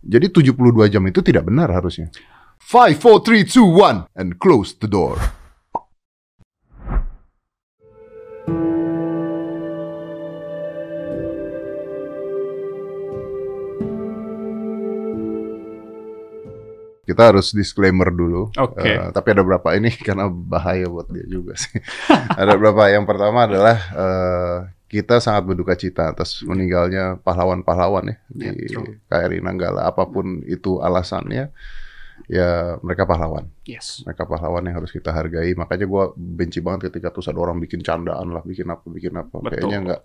Jadi 72 jam itu tidak benar harusnya. 5, 4, 3, 2, 1, and close the door. Kita harus disclaimer dulu. Oke. Eh, tapi ada berapa ini karena bahaya buat dia juga sih. ada berapa? Yang pertama adalah eh, kita sangat berduka cita atas meninggalnya pahlawan-pahlawan ya di Ya. KRI Nanggala. Apa pun itu alasannya, ya mereka pahlawan. Yes. Mereka pahlawan yang harus kita hargai. Makanya gua benci banget ketika terus ada orang bikin candaan lah, bikin apa, bikin apa. Betul. Kayaknya nggak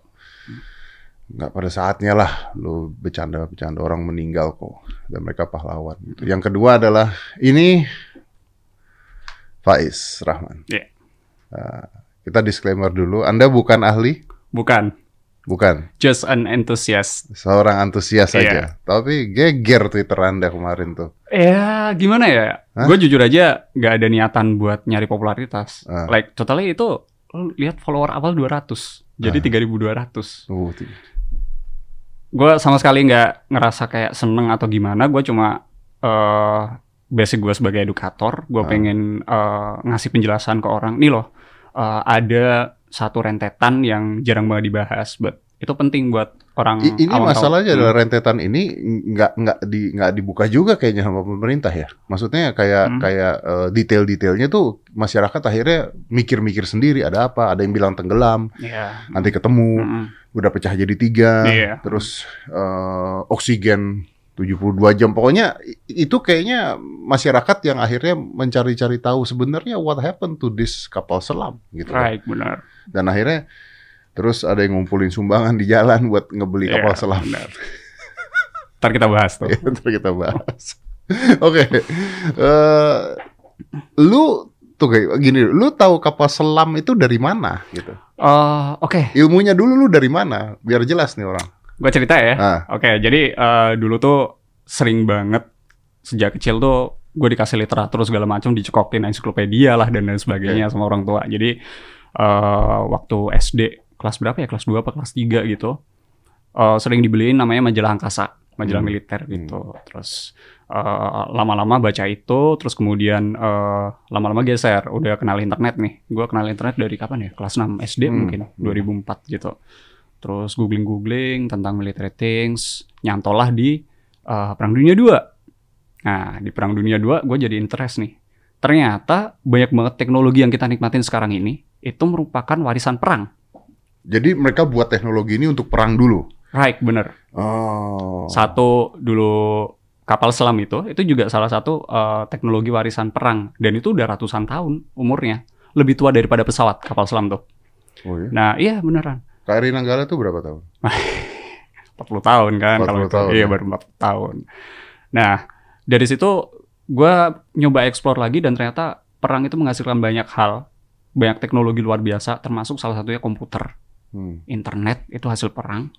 nggak pada saatnya lah lu bercanda-bercanda orang meninggal kok dan mereka pahlawan. Gitu. Yang kedua adalah ini Faiz Rahman. Iya. Uh, kita disclaimer dulu, Anda bukan ahli, Bukan. bukan Just an enthusiast. seorang antusias Iya. saja. Tapi geger Twitter Anda kemarin tuh. Ya gimana ya? Gue jujur aja nggak ada niatan buat nyari popularitas. Ah. Like totally itu lihat follower awal 200. Jadi Ah. 3200. Uh, Gue sama sekali nggak ngerasa kayak seneng atau gimana. Gue cuma eh basic gue sebagai edukator, gue Ah. pengen eh, ngasih penjelasan ke orang. Nih loh, eh, ada satu rentetan yang jarang banget dibahas, but itu penting buat orang I- ini awam masalahnya Hmm. adalah rentetan ini nggak nggak di nggak dibuka juga kayaknya sama pemerintah ya. Maksudnya kayak Hmm. kayak eh, detail-detailnya tuh masyarakat akhirnya mikir-mikir sendiri ada apa, ada yang bilang tenggelam, Iya. nanti ketemu Mm-mm. udah pecah jadi tiga, Iya. terus eh, oksigen 72 jam. Pokoknya itu kayaknya masyarakat yang akhirnya mencari-cari tahu sebenarnya what happened to this kapal selam gitu. kan. Right, benar. Dan akhirnya terus ada yang ngumpulin sumbangan di jalan buat ngebeli kapal Iya, selam. benar. Ntar kita bahas tuh. Ya, ntar kita bahas. Oke, Eh, lu tuh kayak gini, lu tahu kapal selam itu dari mana gitu? Eh, Oke, Ilmunya dulu lu dari mana? Biar jelas nih orang. Gue cerita ya. Ah, Oke, jadi eh, dulu tuh sering banget sejak kecil tuh gue dikasih literatur segala macam dicekokin ensiklopedia lah dan lain sebagainya sama orang tua. Jadi eh, waktu SD kelas berapa ya? Kelas 2 apa kelas 3 gitu. eh, sering dibeliin namanya majalah angkasa, majalah Hmm. militer gitu. Terus eh, lama-lama baca itu, terus kemudian lama-lama geser, udah kenal internet nih. Gue kenal internet dari kapan ya? Kelas 6 SD Hmm. mungkin, 2004 gitu. Terus googling-googling tentang military things, nyantolah di eh, Perang Dunia 2. Nah, di Perang Dunia 2 gue jadi interest nih. Ternyata banyak banget teknologi yang kita nikmatin sekarang ini itu merupakan warisan perang. jadi mereka buat teknologi ini untuk perang dulu. Right, bener. Oh. Satu dulu kapal selam itu, itu juga salah satu eh, teknologi warisan perang. Dan itu udah ratusan tahun umurnya. Lebih tua daripada pesawat kapal selam tuh. Oh ya. Nah, iya beneran. KRI Nanggala tuh berapa tahun? 40 tahun kan 40 kalau itu. tahun, iya ya. baru 40 tahun. Nah, dari situ gue nyoba explore lagi dan ternyata perang itu menghasilkan banyak hal, banyak teknologi luar biasa, termasuk salah satunya komputer, Hmm. internet itu hasil perang,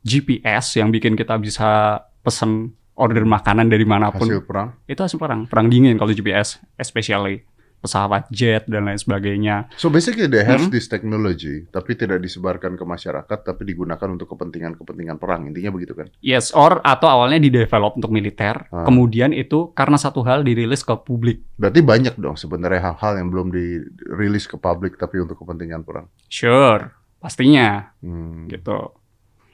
GPS yang bikin kita bisa pesen order makanan dari mana pun Hasil perang. itu hasil perang, perang dingin kalau GPS, especially pesawat jet dan lain sebagainya. So basically they have Hmm. this technology, tapi tidak disebarkan ke masyarakat, tapi digunakan untuk kepentingan-kepentingan perang. Intinya begitu kan? Yes, or atau awalnya di develop untuk militer, Ah. kemudian itu karena satu hal dirilis ke publik. Berarti banyak dong sebenarnya hal-hal yang belum dirilis ke publik, tapi untuk kepentingan perang. Sure, pastinya Hmm. gitu.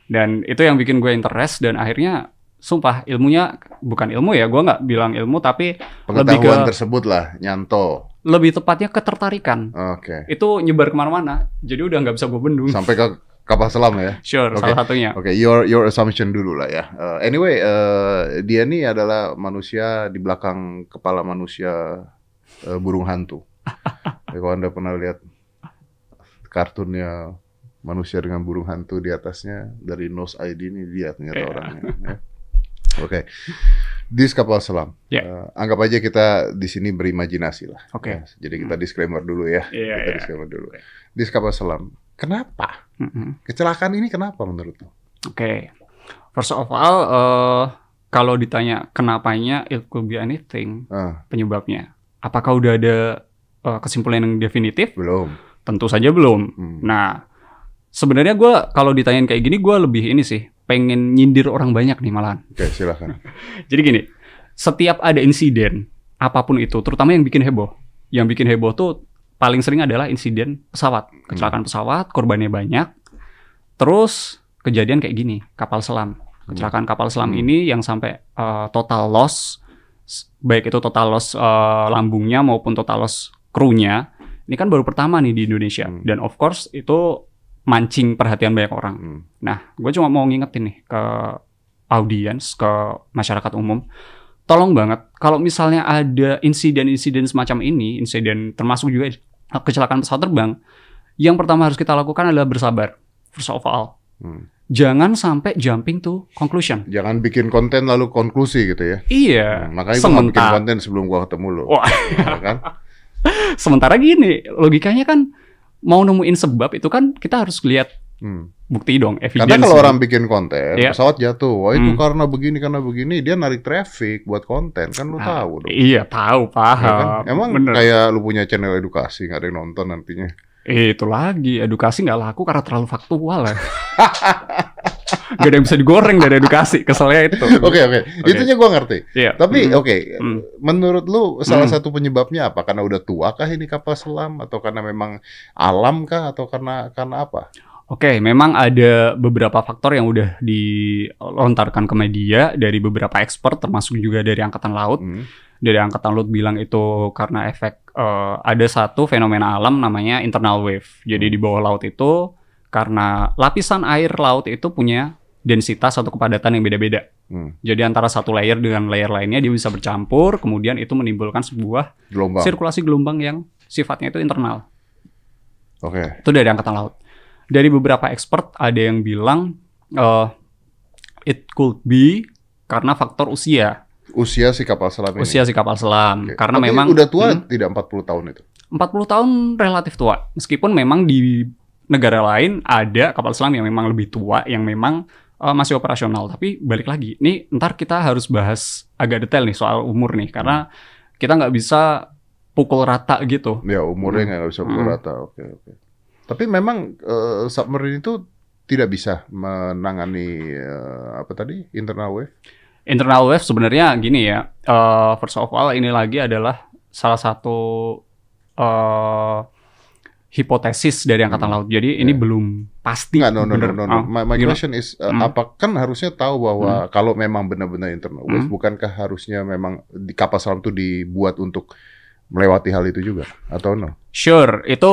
Dan itu yang bikin gue interest dan akhirnya sumpah ilmunya bukan ilmu ya, gue nggak bilang ilmu tapi lebih Pengetahuan ke- tersebut lah, nyanto. lebih tepatnya ketertarikan. Oke. Itu nyebar ke mana-mana, jadi udah nggak bisa gue bendung. Sampai ke kapal selam ya. Sure, Oke. salah satunya. Oke, your your assumption dulu lah ya. Uh, anyway, uh, dia ini adalah manusia di belakang kepala manusia uh, burung hantu. ya, kalau anda pernah lihat kartunnya manusia dengan burung hantu di atasnya dari nose ID ini dia ternyata Iya. orangnya. ya. Oke, dis kapal selam. Ya. Uh, anggap aja kita di sini berimajinasi lah. Oke. Ya, jadi kita disclaimer dulu ya. Iya, kita iya. disclaimer dulu. Dis kapal selam. Kenapa? Mm-mm. Kecelakaan ini kenapa menurut lo? Oke, first of all, eh, kalau ditanya kenapanya, it could be anything Ah, penyebabnya. Apakah udah ada eh, kesimpulan yang definitif? belum. Tentu saja belum. Hmm. Nah, sebenarnya gue kalau ditanyain kayak gini, gue lebih ini sih pengen nyindir orang banyak nih malahan. Oke, silakan. Jadi gini, setiap ada insiden apa pun itu, terutama yang bikin heboh, yang bikin heboh tuh paling sering adalah insiden pesawat, kecelakaan pesawat, korbannya banyak. Terus kejadian kayak gini, kapal selam, kecelakaan kapal selam Hmm. ini yang sampai uh, total loss, baik itu total loss uh, lambungnya maupun total loss krunya, ini kan baru pertama nih di Indonesia. Hmm. Dan of course itu mancing perhatian banyak orang. Hmm. Nah, gue cuma mau ngingetin nih ke audiens, ke masyarakat umum, tolong banget kalau misalnya ada insiden-insiden semacam ini, insiden termasuk juga kecelakaan pesawat terbang, yang pertama harus kita lakukan adalah bersabar. First of all, Hmm. jangan sampai jumping to conclusion. Jangan bikin konten lalu konklusi gitu ya. Iya, Hmm, makanya gue bikin konten sebelum gua ketemu lo. Wah. Ya kan? sementara gini, logikanya kan mau nemuin sebab itu kan kita harus lihat Hmm. bukti dong, evidence. Karena kalau orang bikin konten, Iya. pesawat jatuh, wah itu Hmm. karena begini karena begini, dia narik traffic buat konten, kan lu Ah, tahu dong. Iya, tahu, Ya paham. kan? Emang Bener. kayak lu punya channel edukasi nggak ada yang nonton nantinya. Eh, itu lagi edukasi nggak laku karena terlalu faktual ya. gak ada yang bisa digoreng dari edukasi, keselnya itu. Oke oke, itunya gua ngerti. Iya. Tapi Hmm. oke, Hmm. menurut lu salah Hmm. satu penyebabnya apa? Karena udah tua kah ini kapal selam atau karena memang alam kah atau karena karena apa? Oke, memang ada beberapa faktor yang udah dilontarkan ke media dari beberapa expert, termasuk juga dari Angkatan Laut. Hmm. Dari Angkatan Laut bilang itu karena efek eh, ada satu fenomena alam namanya internal wave. Jadi di bawah laut itu karena lapisan air laut itu punya densitas atau kepadatan yang beda-beda. Hmm. Jadi antara satu layer dengan layer lainnya dia bisa bercampur, kemudian itu menimbulkan sebuah Gelombang. sirkulasi gelombang yang sifatnya itu internal. Oke. Itu dari angkatan laut. Dari beberapa expert ada yang bilang eh, it could be karena faktor usia, Usia si kapal selam ini. usia si kapal selam. Oke. Karena Tapi memang udah tua Hmm, tidak 40 tahun itu. 40 tahun relatif tua. Meskipun memang di negara lain ada kapal selam yang memang lebih tua, yang memang eh, masih operasional. Tapi balik lagi, nih ntar kita harus bahas agak detail nih soal umur nih, karena kita nggak bisa pukul rata gitu. Ya umurnya Hmm. nggak bisa pukul Hmm. rata. Oke oke. Tapi memang eh, submarine itu tidak bisa menangani eh, apa tadi internal wave. Internal wave sebenarnya gini ya, eh, first of all ini lagi adalah salah satu eh, hipotesis dari angkatan Hmm. laut. Jadi ini Ya. belum pasti. Nggak, no, no, no, no, no. Ah, My, my question is, uh, Hmm. apa kan harusnya tahu bahwa kalau memang benar-benar internal wave, Hmm. bukankah harusnya memang di kapal selam itu dibuat untuk melewati hal itu juga, atau no? Sure, itu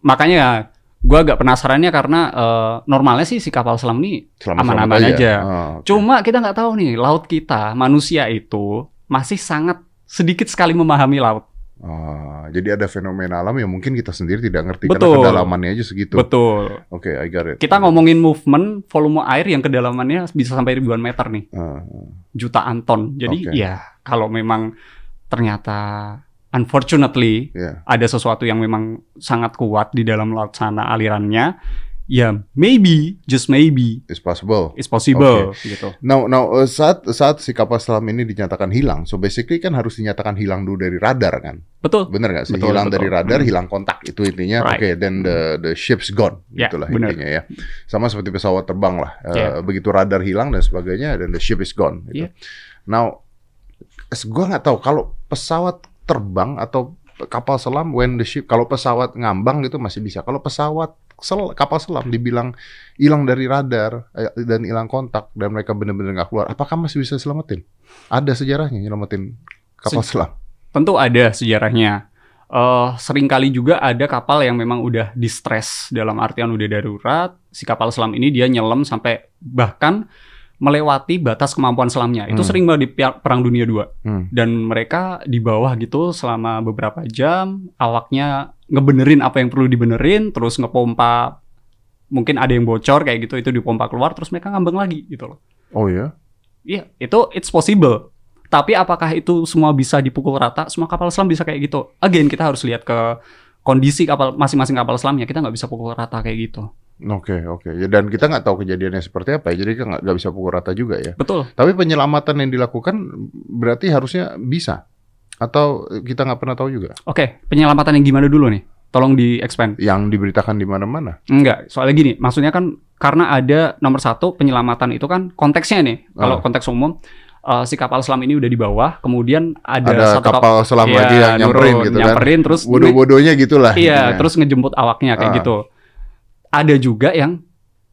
makanya gua agak penasarannya karena eh, normalnya sih si kapal selam ini Aman-aman aja. Ah, oke. Cuma kita nggak tahu nih, laut kita, manusia itu masih sangat sedikit sekali memahami laut. Ah, jadi ada fenomena alam yang mungkin kita sendiri tidak ngerti Betul. karena kedalamannya aja segitu. Betul. Oke, I got it. Kita ngomongin movement volume air yang kedalamannya bisa sampai ribuan meter nih, Ah, jutaan ton. Jadi Oke. ya kalau memang ternyata unfortunately ya. ada sesuatu yang memang sangat kuat di dalam laut sana alirannya, ya maybe, just maybe, It's possible. it's possible gitu. Now, now uh, saat saat si kapal selam ini dinyatakan hilang, so basically kan harus dinyatakan hilang dulu dari radar kan, Betul. bener nggak sih? Betul, hilang betul. dari radar, Hmm. hilang kontak itu intinya. Right. Oke, then the the ship's gone, Ya, itulah bener. intinya ya. Sama seperti pesawat terbang lah. Uh, Ya. Begitu radar hilang dan sebagainya, dan the ship is gone. Gitu. Ya. Now, gua nggak tahu kalau pesawat terbang atau kapal selam when the ship, kalau pesawat ngambang gitu masih bisa. Kalau pesawat sel, kapal selam dibilang hilang dari radar eh, dan hilang kontak dan mereka benar-benar nggak keluar, apakah masih bisa selamatin? Ada sejarahnya nyelamatin kapal Se- selam. Tentu ada sejarahnya. Eh sering kali juga ada kapal yang memang udah distress dalam artian udah darurat. Si kapal selam ini dia nyelam sampai bahkan melewati batas kemampuan selamnya. Itu Hmm. sering banget di Perang Dunia II. Hmm. Dan mereka di bawah gitu selama beberapa jam, awaknya ngebenerin apa yang perlu dibenerin, terus ngepompa mungkin ada yang bocor kayak gitu, itu dipompa keluar, terus mereka ngambang lagi gitu loh. Oh ya? Iya, itu it's possible. Tapi apakah itu semua bisa dipukul rata? Semua kapal selam bisa kayak gitu. Again, kita harus lihat ke kondisi kapal masing-masing kapal selamnya. Kita nggak bisa pukul rata kayak gitu. Oke oke. Ya, dan kita nggak tahu kejadiannya seperti apa, ya, jadi kita nggak nggak bisa pukul rata juga ya. Betul. Tapi penyelamatan yang dilakukan berarti harusnya bisa. Atau kita nggak pernah tahu juga. Oke, penyelamatan yang gimana dulu nih? Tolong di expand. Yang diberitakan di mana-mana. Enggak, soalnya gini, maksudnya kan karena ada nomor satu penyelamatan itu kan konteksnya nih. Kalau Oh. konteks umum, eh, si kapal selam ini udah di bawah, kemudian ada, Ada satu kapal selam Iya, lagi yang nyamperin nurun, gitu kan. nyamperin, terus Bodoh-bodohnya gitulah. Iya, intinya. terus ngejemput awaknya kayak Ah. gitu. Ada juga yang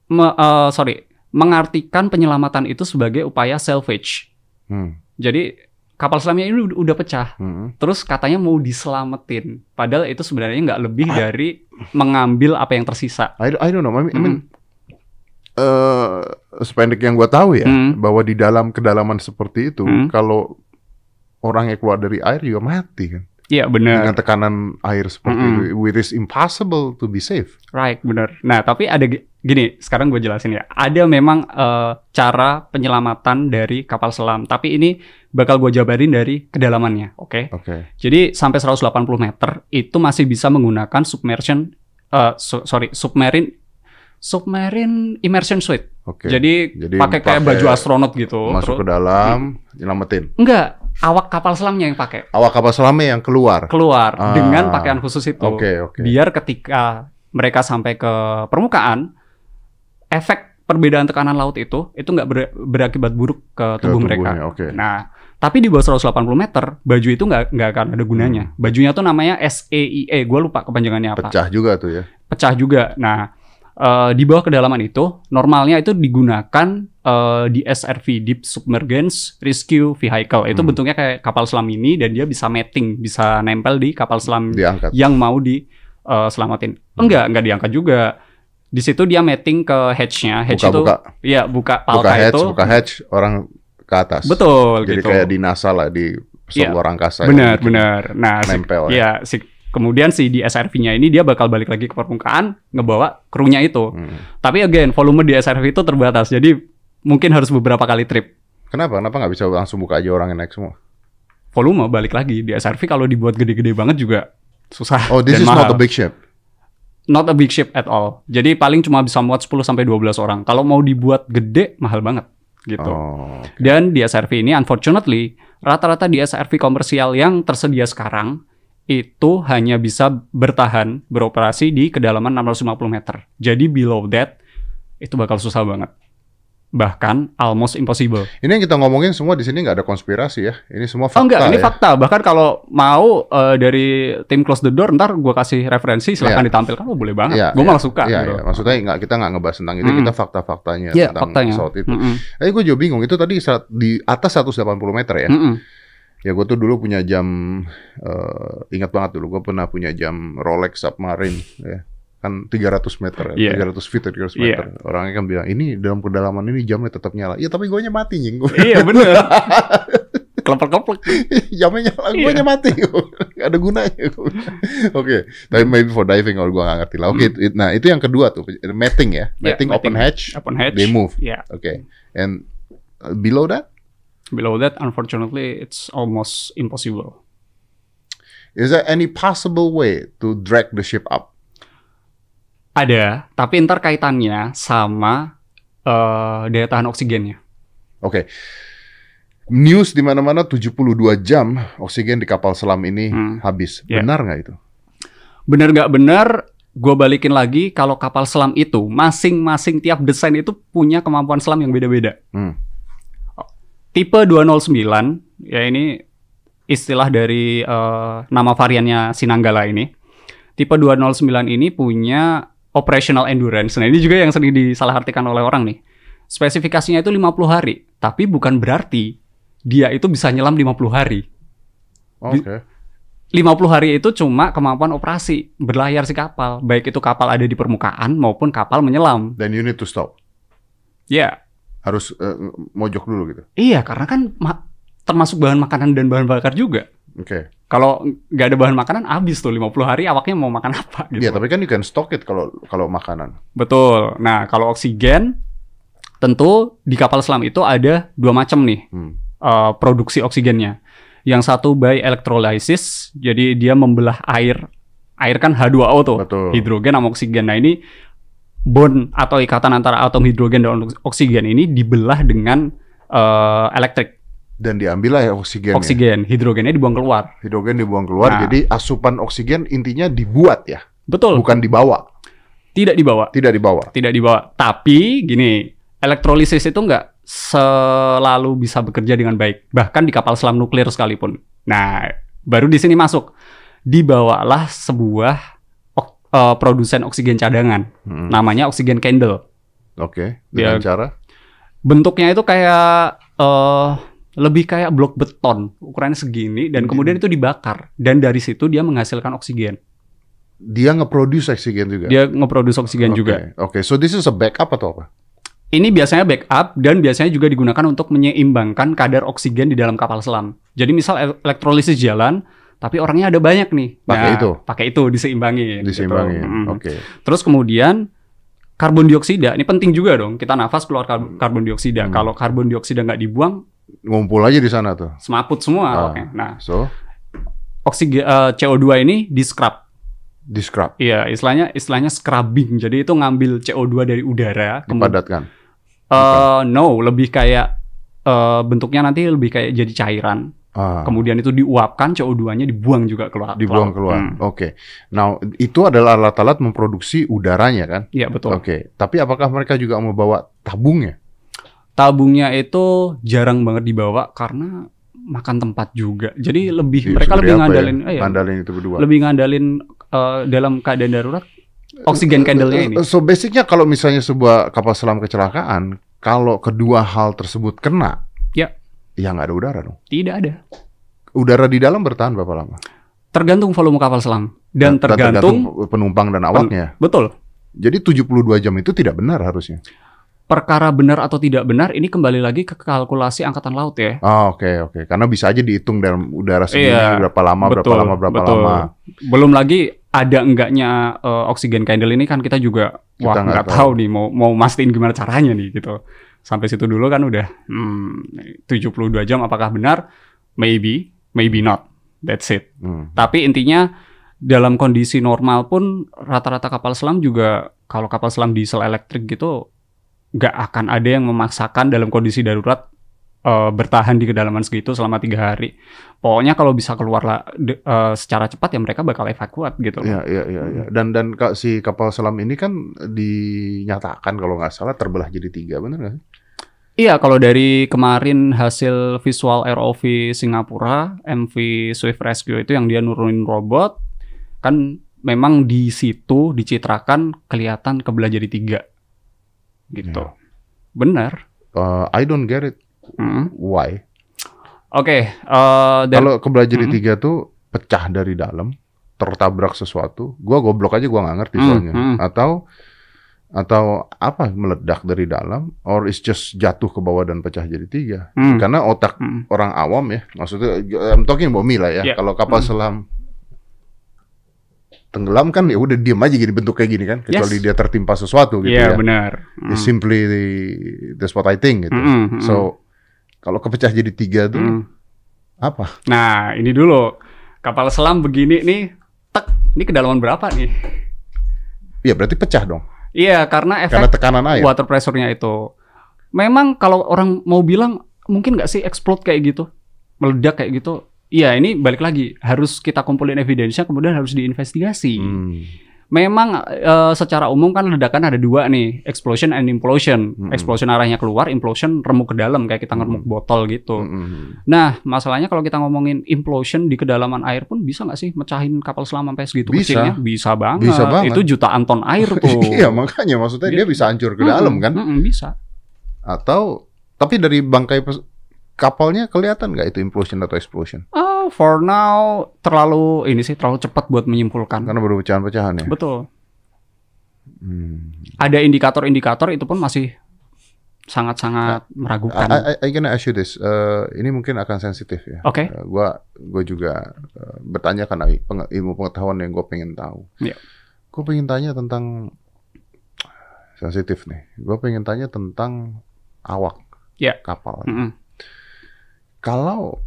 me- eh, sorry, mengartikan penyelamatan itu sebagai upaya salvage. Hmm. Jadi kapal selamnya ini udah- pecah, Hmm. terus katanya mau diselamatin. Padahal itu sebenarnya nggak lebih Ah. dari mengambil apa yang tersisa. I, don't- I don't know. I mean, I mean, Hmm. eh, sependek yang gue tahu ya, Hmm. bahwa di dalam kedalaman seperti itu, Hmm. kalau orang yang keluar dari air juga mati kan. Iya Dengan benar, tekanan air seperti Mm-mm. itu, it is impossible to be safe. right benar. Nah tapi ada gi- gini, sekarang gue jelasin ya. Ada memang eh, cara penyelamatan dari kapal selam, tapi ini bakal gue jabarin dari kedalamannya, oke? Oke. Jadi sampai 180 meter itu masih bisa menggunakan submersion, eh, su- sorry, submarine, submarine immersion suit. Oke. Jadi, Jadi pakai kayak baju astronot gitu. Masuk ke terus- dalam, nyelamatin. Enggak, awak kapal selamnya yang pakai Awak kapal selamnya yang keluar. keluar Ah. dengan pakaian khusus itu. Oke, oke. Biar ketika mereka sampai ke permukaan, efek perbedaan tekanan laut itu itu nggak ber- berakibat buruk ke Ke tubuh tubuhnya, mereka. Oke. Nah, tapi di bawah 180 meter, baju itu nggak nggak akan ada gunanya. Hmm. Bajunya tuh namanya SAEE, gue lupa kepanjangannya apa. Pecah juga tuh ya. Pecah juga. Nah, eh, di bawah kedalaman itu, normalnya itu digunakan eh, di SRV, Deep Submergence Rescue Vehicle. Itu Hmm. bentuknya kayak kapal selam ini dan dia bisa mating, bisa nempel di kapal selam Diangkat. yang mau diselamatin. Hmm. Enggak, enggak diangkat juga. Di situ dia mating ke hatch-nya. Hatch itu, Buka-buka. iya buka Buka palka hatch, itu. buka hatch, orang ke atas. Betul Jadi gitu. kayak di NASA lah di pesawat Iya. luar angkasa. Benar, benar. Nah, Nempel ya. ya, si, kemudian si di SRV-nya ini dia bakal balik lagi ke permukaan, ngebawa krunya itu. Hmm. Tapi again, volume di SRV itu terbatas. Jadi mungkin harus beberapa kali trip. Kenapa? Kenapa nggak bisa langsung buka aja orang yang naik semua? Volume balik lagi di SRV kalau dibuat gede-gede banget juga susah Oh, this dan is mahal. not a big ship. Not a big ship at all. Jadi paling cuma bisa muat 10 sampai 12 orang. Kalau mau dibuat gede mahal banget gitu. Oh. Dan di SRV ini unfortunately rata-rata di SRV komersial yang tersedia sekarang itu hanya bisa bertahan beroperasi di kedalaman 650 meter. Jadi below that itu bakal susah banget. Bahkan almost impossible. Ini yang kita ngomongin semua di sini nggak ada konspirasi ya. Ini semua oh fakta enggak, ini ya. fakta. Bahkan kalau mau eh, dari tim Close the Door ntar gue kasih referensi silahkan Iya. ditampilkan. Oh boleh banget. Iya, gue iya. malah suka. Iya, gitu. iya. Maksudnya nggak kita nggak ngebahas tentang itu, Mm. kita fakta-faktanya Iya, tentang faktanya. pesawat itu. Mm-mm. Tapi gue juga bingung itu tadi di atas 180 meter ya. Mm-mm. Ya gue tuh dulu punya jam eh, ingat banget dulu gue pernah punya jam Rolex Submarine ya. Kan 300 meter, Iya. ya, 300 feet, 300 Iya. meter. Orangnya kan bilang, ini dalam kedalaman ini jamnya tetap nyala. Iya tapi gue mati nying. iya bener. Kelepek-kelepek. jamnya nyala, Iya. gue mati. Gak ada gunanya. Oke, tapi maybe for diving or gue gak ngerti lah. Oke, it- nah itu yang kedua tuh, mating ya. Hmm. Iya, Mating mating. open hatch, Open hatch. they move. Iya. Oke, and uh, below that? Below that, unfortunately, it's almost impossible. Is there any possible way to drag the ship up? Ada, tapi ntar kaitannya sama eh, daya tahan oksigennya. Oke. News di mana-mana 72 jam oksigen di kapal selam ini Hmm. habis. Iya. Benar nggak itu? Bener nggak bener, gue balikin lagi kalau kapal selam itu, masing-masing tiap desain itu punya kemampuan selam yang beda-beda. Hmm. Tipe 209, ya ini istilah dari eh, nama variannya Sinanggala ini. Tipe 209 ini punya operational endurance. Nah ini juga yang sering disalahartikan oleh orang nih. Spesifikasinya itu 50 hari, tapi bukan berarti dia itu bisa nyelam 50 hari. Oke. 50 hari itu cuma kemampuan operasi berlayar si kapal, baik itu kapal ada di permukaan maupun kapal menyelam. Then you need to stop. Ya, Harus uh, mojok dulu gitu. iya karena kan ma- termasuk bahan makanan dan bahan bakar juga. Oke. Kalau nggak ada bahan makanan habis tuh 50 hari awaknya mau makan apa gitu. Iya, tapi kan you can stock it kalau kalau makanan. Betul. Nah, kalau oksigen tentu di kapal selam itu ada dua macam nih Hmm. eh, produksi oksigennya. Yang satu by electrolysis, jadi dia membelah air. Air kan H2O tuh, Betul. hidrogen sama oksigen. Nah, ini bond atau ikatan antara atom hidrogen dan oksigen ini dibelah dengan eh, elektrik. Dan diambil lah ya oksigen. Oksigen, hidrogennya dibuang keluar. Hidrogen dibuang keluar. Nah. Jadi asupan oksigen intinya dibuat ya, Betul. bukan dibawa. Tidak dibawa. Tidak dibawa. Tidak dibawa. Tapi gini, elektrolisis itu nggak selalu bisa bekerja dengan baik. Bahkan di kapal selam nuklir sekalipun. Nah, baru di sini masuk. Dibawalah sebuah eh, produsen oksigen cadangan. Hmm. Namanya oksigen candle. Oke. Dengan Ya. cara bentuknya itu kayak eh lebih kayak blok beton ukurannya segini dan Hmm. kemudian itu dibakar dan dari situ dia menghasilkan oksigen dia nge-produce oksigen juga. dia ngeproduksi oksigen Oke, juga Oke, so this is a backup atau apa? ini biasanya backup dan biasanya juga digunakan untuk menyeimbangkan kadar oksigen di dalam kapal selam jadi misal el- elektrolisis jalan tapi orangnya ada banyak nih Pakai Nah, itu? pakai itu diseimbangin gitu. Diseimbangin. Mm. Oke. terus kemudian karbon dioksida ini penting juga dong kita nafas keluar kar- karbon dioksida Hmm. kalau karbon dioksida nggak dibuang Ngumpul aja di sana tuh. semaput semua Ah. oke nah So, oksigen eh, CO2 ini di scrub. di scrub, Iya, istilahnya istilahnya scrubbing. Jadi itu ngambil CO2 dari udara. dipadatkan. Eh, no, lebih kayak eh, bentuknya nanti lebih kayak jadi cairan. Ah, Kemudian itu diuapkan, CO2-nya dibuang juga keluar. dibuang keluar. Hmm. Oke. Now, itu adalah alat-alat memproduksi udaranya kan? Iya, betul. Oke. Tapi apakah mereka juga membawa tabungnya? Tabungnya itu jarang banget dibawa karena makan tempat juga. Jadi lebih Di- mereka seperti lebih apa ngandalin ya? eh, ya, Ngandalin itu berdua. lebih ngandalin eh, dalam keadaan darurat oksigen candle-nya ini. So basicnya kalau misalnya sebuah kapal selam kecelakaan, kalau kedua hal tersebut kena, Ya. Ya nggak ada udara dong. Tidak ada. Udara di dalam bertahan berapa lama? Tergantung volume kapal selam dan, tergantung, penumpang dan awaknya. betul Jadi 72 jam itu tidak benar harusnya. perkara benar atau tidak benar ini kembali lagi ke kalkulasi angkatan laut ya. Ah, oke oke. Karena bisa aja dihitung dalam udara segini Iya, berapa lama, berapa betul, lama, berapa betul. lama. Belum lagi ada enggaknya eh, oksigen candle ini kan kita juga Kita wah nggak nggak tahu. tahu nih mau mau mastiin gimana caranya nih gitu. Sampai situ dulu kan udah hmm, 72 jam apakah benar? Maybe, maybe not. That's it. Hmm. Tapi intinya dalam kondisi normal pun rata-rata kapal selam juga kalau kapal selam diesel elektrik gitu nggak akan ada yang memaksakan dalam kondisi darurat eh, bertahan di kedalaman segitu selama tiga hari. Pokoknya kalau bisa keluar lah de- eh, secara cepat ya mereka bakal evakuat gitu. Iya, iya, iya, iya. Dan dan si kapal selam ini kan dinyatakan kalau nggak salah terbelah jadi tiga, benar nggak? Iya, kalau dari kemarin hasil visual ROV Singapura, MV Swift Rescue itu yang dia nurunin robot, kan memang di situ dicitrakan kelihatan kebelah jadi tiga. Gitu. Iya. Benar. Uh, I don't get it. Mm. Why? Oke, eh, dan Kalau kebelah jadi Mm. tiga tuh pecah dari dalam, tertabrak sesuatu, gua goblok aja gua nggak ngerti Mm, soalnya. mm. Atau atau apa meledak dari dalam, or it's just jatuh ke bawah dan pecah jadi tiga. Mm. Karena otak Mm. orang awam ya, maksudnya I'm talking about me lah ya. Yeah. Kalau kapal Mm. selam tenggelam kan ya udah diem aja gini bentuk kayak gini kan, kecuali Yes. dia tertimpa sesuatu gitu Iya, ya. benar. It's Mm. simply the, that's what I think gitu. Mm, mm, mm. So kalau kepecah jadi tiga tuh Mm. apa? Nah, ini dulu kapal selam begini nih, tek, ini kedalaman berapa nih? Ya berarti pecah dong, Iya, karena efek karena tekanan air. water pressure-nya itu. Memang kalau orang mau bilang mungkin nggak sih explode kayak gitu, meledak kayak gitu. Iya, ini balik lagi harus kita kumpulin evidence-nya kemudian harus diinvestigasi. Hmm. Memang eh, secara umum kan ledakan ada dua nih, explosion and implosion. Mm-mm. Explosion arahnya keluar, implosion remuk ke dalam kayak kita ngeremuk Mm. botol gitu. Mm-mm. Nah, masalahnya kalau kita ngomongin implosion di kedalaman air pun bisa nggak sih mecahin kapal selam sampai segitu Bisa. kecilnya? Bisa banget. Bisa banget. Itu jutaan ton air tuh. Iya makanya maksudnya dia Gitu. bisa hancur ke dalam Mm-mm, kan? mm-mm, bisa. Atau tapi dari bangkai pes- kapalnya kelihatan nggak itu implosion atau explosion? Oh, for now terlalu ini sih terlalu cepat buat menyimpulkan. Karena baru pecahan-pecahan ya. Betul. Hmm. Ada indikator-indikator itu pun masih sangat-sangat I, meragukan. I, I gonna ask you this. Eh, ini mungkin akan sensitif ya. Oke. Eh, gua gua juga eh, bertanya karena peng- ilmu pengetahuan yang gue pengen tahu. Iya. Gue pengen tanya tentang sensitif nih. Gue pengen tanya tentang awak Iya. kapal. Mm-mm. Kalau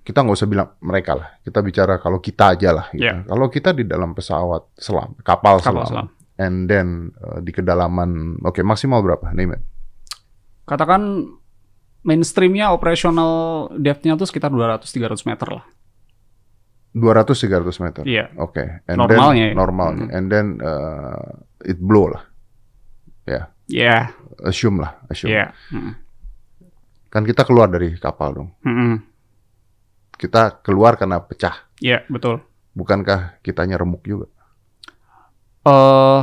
kita nggak usah bilang mereka lah, kita bicara kalau kita aja lah. Gitu. Iya. Kalau kita di dalam pesawat selam, kapal, Kapal selam, selam. and then eh, di kedalaman, oke maksimal berapa? Name it. Katakan mainstreamnya operational depth-nya tuh sekitar 200-300 meter lah. 200 300 meter. Iya. Oke. And Normalnya ya. then normalnya. And then uh, it blow lah. Ya. Iya, Assume lah, assume. iya. Mm. Kan kita keluar dari kapal dong. Mm-mm. Kita keluar karena pecah. Iya, betul. Bukankah kitanya remuk juga? eh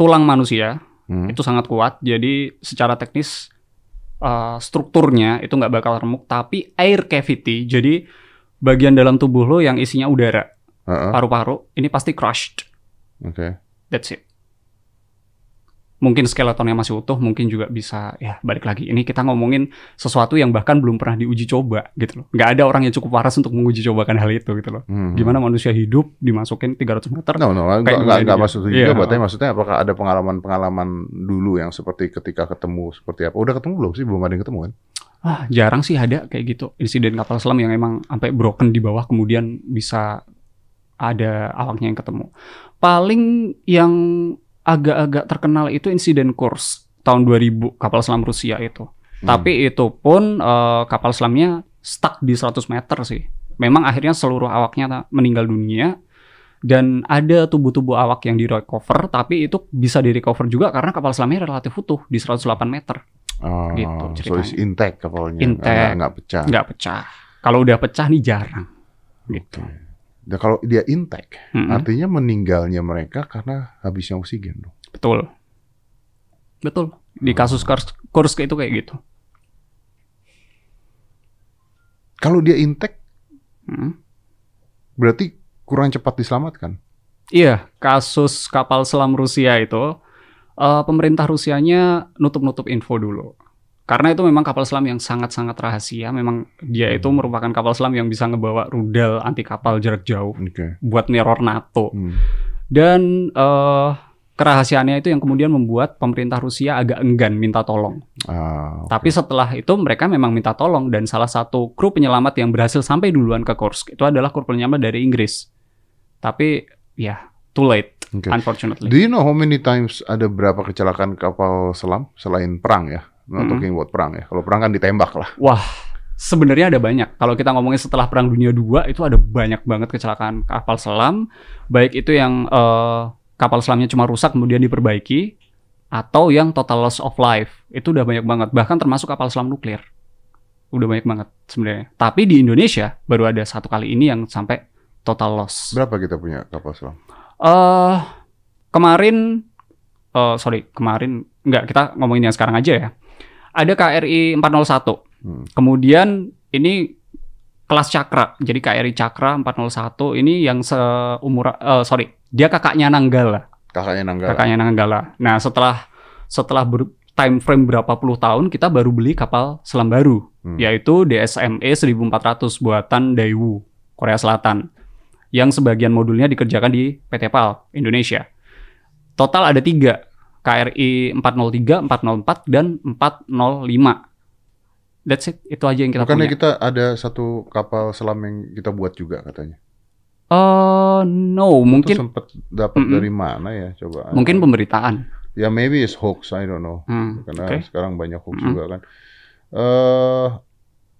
tulang manusia Hmm. itu sangat kuat. Jadi secara teknis eh, strukturnya itu nggak bakal remuk, tapi air cavity, jadi bagian dalam tubuh lo yang isinya udara, paru-paru, ini pasti crushed. Oke. That's it. Mungkin skeletonnya masih utuh, mungkin juga bisa ya balik lagi. Ini kita ngomongin sesuatu yang bahkan belum pernah diuji coba gitu loh. Nggak ada orang yang cukup waras untuk menguji cobakan hal itu gitu loh. Hmm. Gimana manusia hidup dimasukin 300 meter? No, no, enggak, Kayak enggak, gimana enggak dia? maksud itu juga. Berarti maksudnya apakah ada pengalaman-pengalaman dulu yang seperti ketika ketemu seperti apa? Udah ketemu belum sih? Belum ada yang ketemu kan? Ah, jarang sih ada kayak gitu. Insiden kapal selam yang emang sampai broken di bawah kemudian bisa ada awaknya yang ketemu. Paling yang agak-agak terkenal itu insiden Kursk tahun 2000 kapal selam Rusia itu. Hmm. Tapi itu pun eh, kapal selamnya stuck di 100 meter sih. Memang akhirnya seluruh awaknya meninggal dunia dan ada tubuh-tubuh awak yang di recover tapi itu bisa di recover juga karena kapal selamnya relatif utuh di 108 meter. Ah, Gitu so ceritanya. it's intact kapalnya. Intact. Enggak, enggak pecah. nggak pecah. Kalau udah pecah nih jarang. Gitu. Dan kalau dia intact, Mm-mm. artinya meninggalnya mereka karena habisnya oksigen dong. Betul. Betul. Di kasus Kursk, Kursk itu kayak gitu. Kalau dia intact, Hmm. berarti kurang cepat diselamatkan. Iya, kasus kapal selam Rusia itu, eh, pemerintah Rusianya nutup-nutup info dulu. Karena itu memang kapal selam yang sangat-sangat rahasia. Memang dia itu merupakan kapal selam yang bisa ngebawa rudal anti kapal jarak jauh Oke. buat neror NATO. Hmm. Dan eh, kerahasiaannya itu yang kemudian membuat pemerintah Rusia agak enggan minta tolong. Ah, oke. Tapi setelah itu mereka memang minta tolong dan salah satu kru penyelamat yang berhasil sampai duluan ke Kursk itu adalah kru penyelamat dari Inggris. Tapi ya too late Oke. unfortunately. Do you know how many times ada berapa kecelakaan kapal selam selain perang ya? Not Mm-mm. talking about perang ya. Kalau perang kan ditembak lah. Wah, sebenarnya ada banyak. Kalau kita ngomongin setelah Perang Dunia II itu ada banyak banget kecelakaan kapal selam, baik itu yang eh, kapal selamnya cuma rusak kemudian diperbaiki atau yang total loss of life. Itu udah banyak banget, bahkan termasuk kapal selam nuklir. Udah banyak banget sebenarnya. Tapi di Indonesia baru ada satu kali ini yang sampai total loss. Berapa kita punya kapal selam? eh kemarin eh sorry, kemarin enggak kita ngomongin yang sekarang aja ya. Ada KRI 401. Hmm. Kemudian ini kelas Cakra. Jadi KRI Cakra 401 ini yang seumur eh sorry, dia kakaknya Nanggala, Kakaknya Nanggala. kakaknya Nanggala. Nah, setelah setelah ber, time frame berapa puluh tahun kita baru beli kapal selam baru Hmm. yaitu DSME 1400 buatan Daewoo Korea Selatan yang sebagian modulnya dikerjakan di PT PAL Indonesia. Total ada tiga KRI 403, 404 dan 405. That's it. Itu aja yang kita Bukannya punya. kita ada satu kapal selam yang kita buat juga katanya. Eh, no, Itu mungkin sempat dapat Mm-mm. dari mana ya coba? mungkin pemberitaan. Ya maybe it's hoax, I don't know. Hmm, Karena oke. sekarang banyak hoax Mm-mm. juga kan. Eh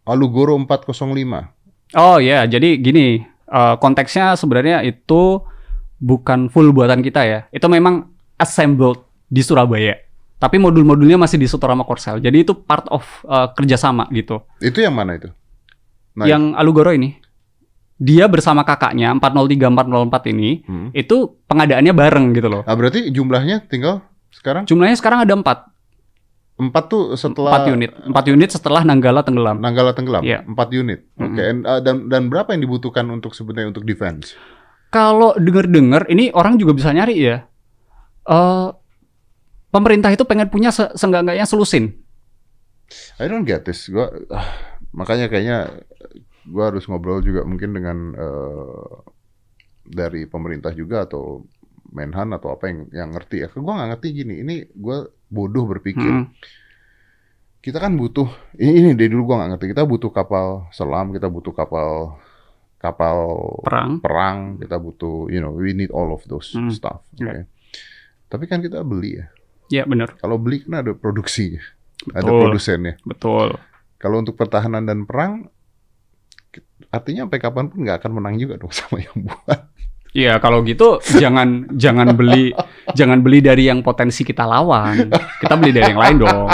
Alugoro 405. Oh ya, jadi gini, eh, konteksnya sebenarnya itu bukan full buatan kita ya. Itu memang assembled di Surabaya. Tapi modul-modulnya masih di Sutorama Korsel. Jadi itu part of eh, kerjasama gitu. Itu yang mana itu? Nah, Yang Alugoro ini, dia bersama kakaknya 403 404 ini, Hmm. itu pengadaannya bareng gitu loh. Ah, berarti jumlahnya tinggal sekarang Jumlahnya sekarang ada 4, empat tuh setelah 4 unit. 4 unit setelah Nanggala tenggelam. Nanggala tenggelam, Iya. empat unit. Oke, and, uh, dan dan berapa yang dibutuhkan untuk sebenarnya untuk defense? Kalau denger-denger, ini orang juga bisa nyari ya. Eh pemerintah itu pengen punya se seenggak-enggaknya selusin. I don't get this. Gua ah, makanya kayaknya gua harus ngobrol juga mungkin dengan eh, dari pemerintah juga atau Menhan atau apa yang yang ngerti ya. Gua nggak ngerti gini. Ini gua bodoh berpikir. Mm. Kita kan butuh ini, ini dari dulu gua nggak ngerti. Kita butuh kapal selam, kita butuh kapal kapal Perang. perang, kita butuh you know we need all of those Hmm. stuff. Iya. Tapi kan kita beli ya. Ya bener, Kalau beli kan ada produksinya, ada Betul. produsennya. betul. Kalau untuk pertahanan dan perang, artinya sampai kapan pun nggak akan menang juga dong sama yang buat. Iya, kalau gitu jangan jangan beli jangan beli dari yang potensi kita lawan. Kita beli dari yang lain dong.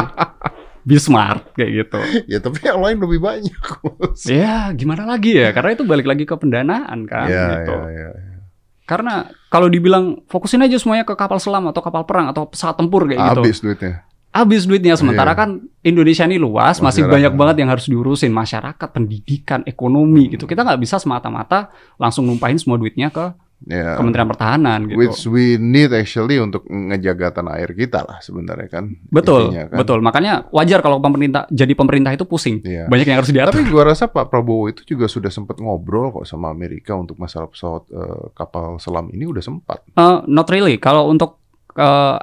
Be smart kayak gitu. ya tapi yang lain lebih banyak. Ya, gimana lagi ya? Karena itu balik lagi ke pendanaan kan ya, gitu. ya, ya. Karena kalau dibilang fokusin aja semuanya ke kapal selam atau kapal perang atau pesawat tempur kayak gitu. Habis duitnya. Habis duitnya sementara Iya. kan Indonesia ini luas, masih Masyarakat. banyak banget yang harus diurusin masyarakat, pendidikan, ekonomi gitu. Kita nggak bisa semata-mata langsung numpahin semua duitnya ke Ya. Kementerian Pertahanan gitu. Which we need actually untuk ngejaga tanah air kita lah sebenarnya kan. Betul, intinya kan. betul. Makanya wajar kalau pemerintah jadi pemerintah itu pusing. Iya. Banyak yang harus diatur. Tapi gua rasa Pak Prabowo itu juga sudah sempat ngobrol kok sama Amerika untuk masalah pesawat eh, kapal selam ini udah sempat. Eh, not really. Kalau untuk eh,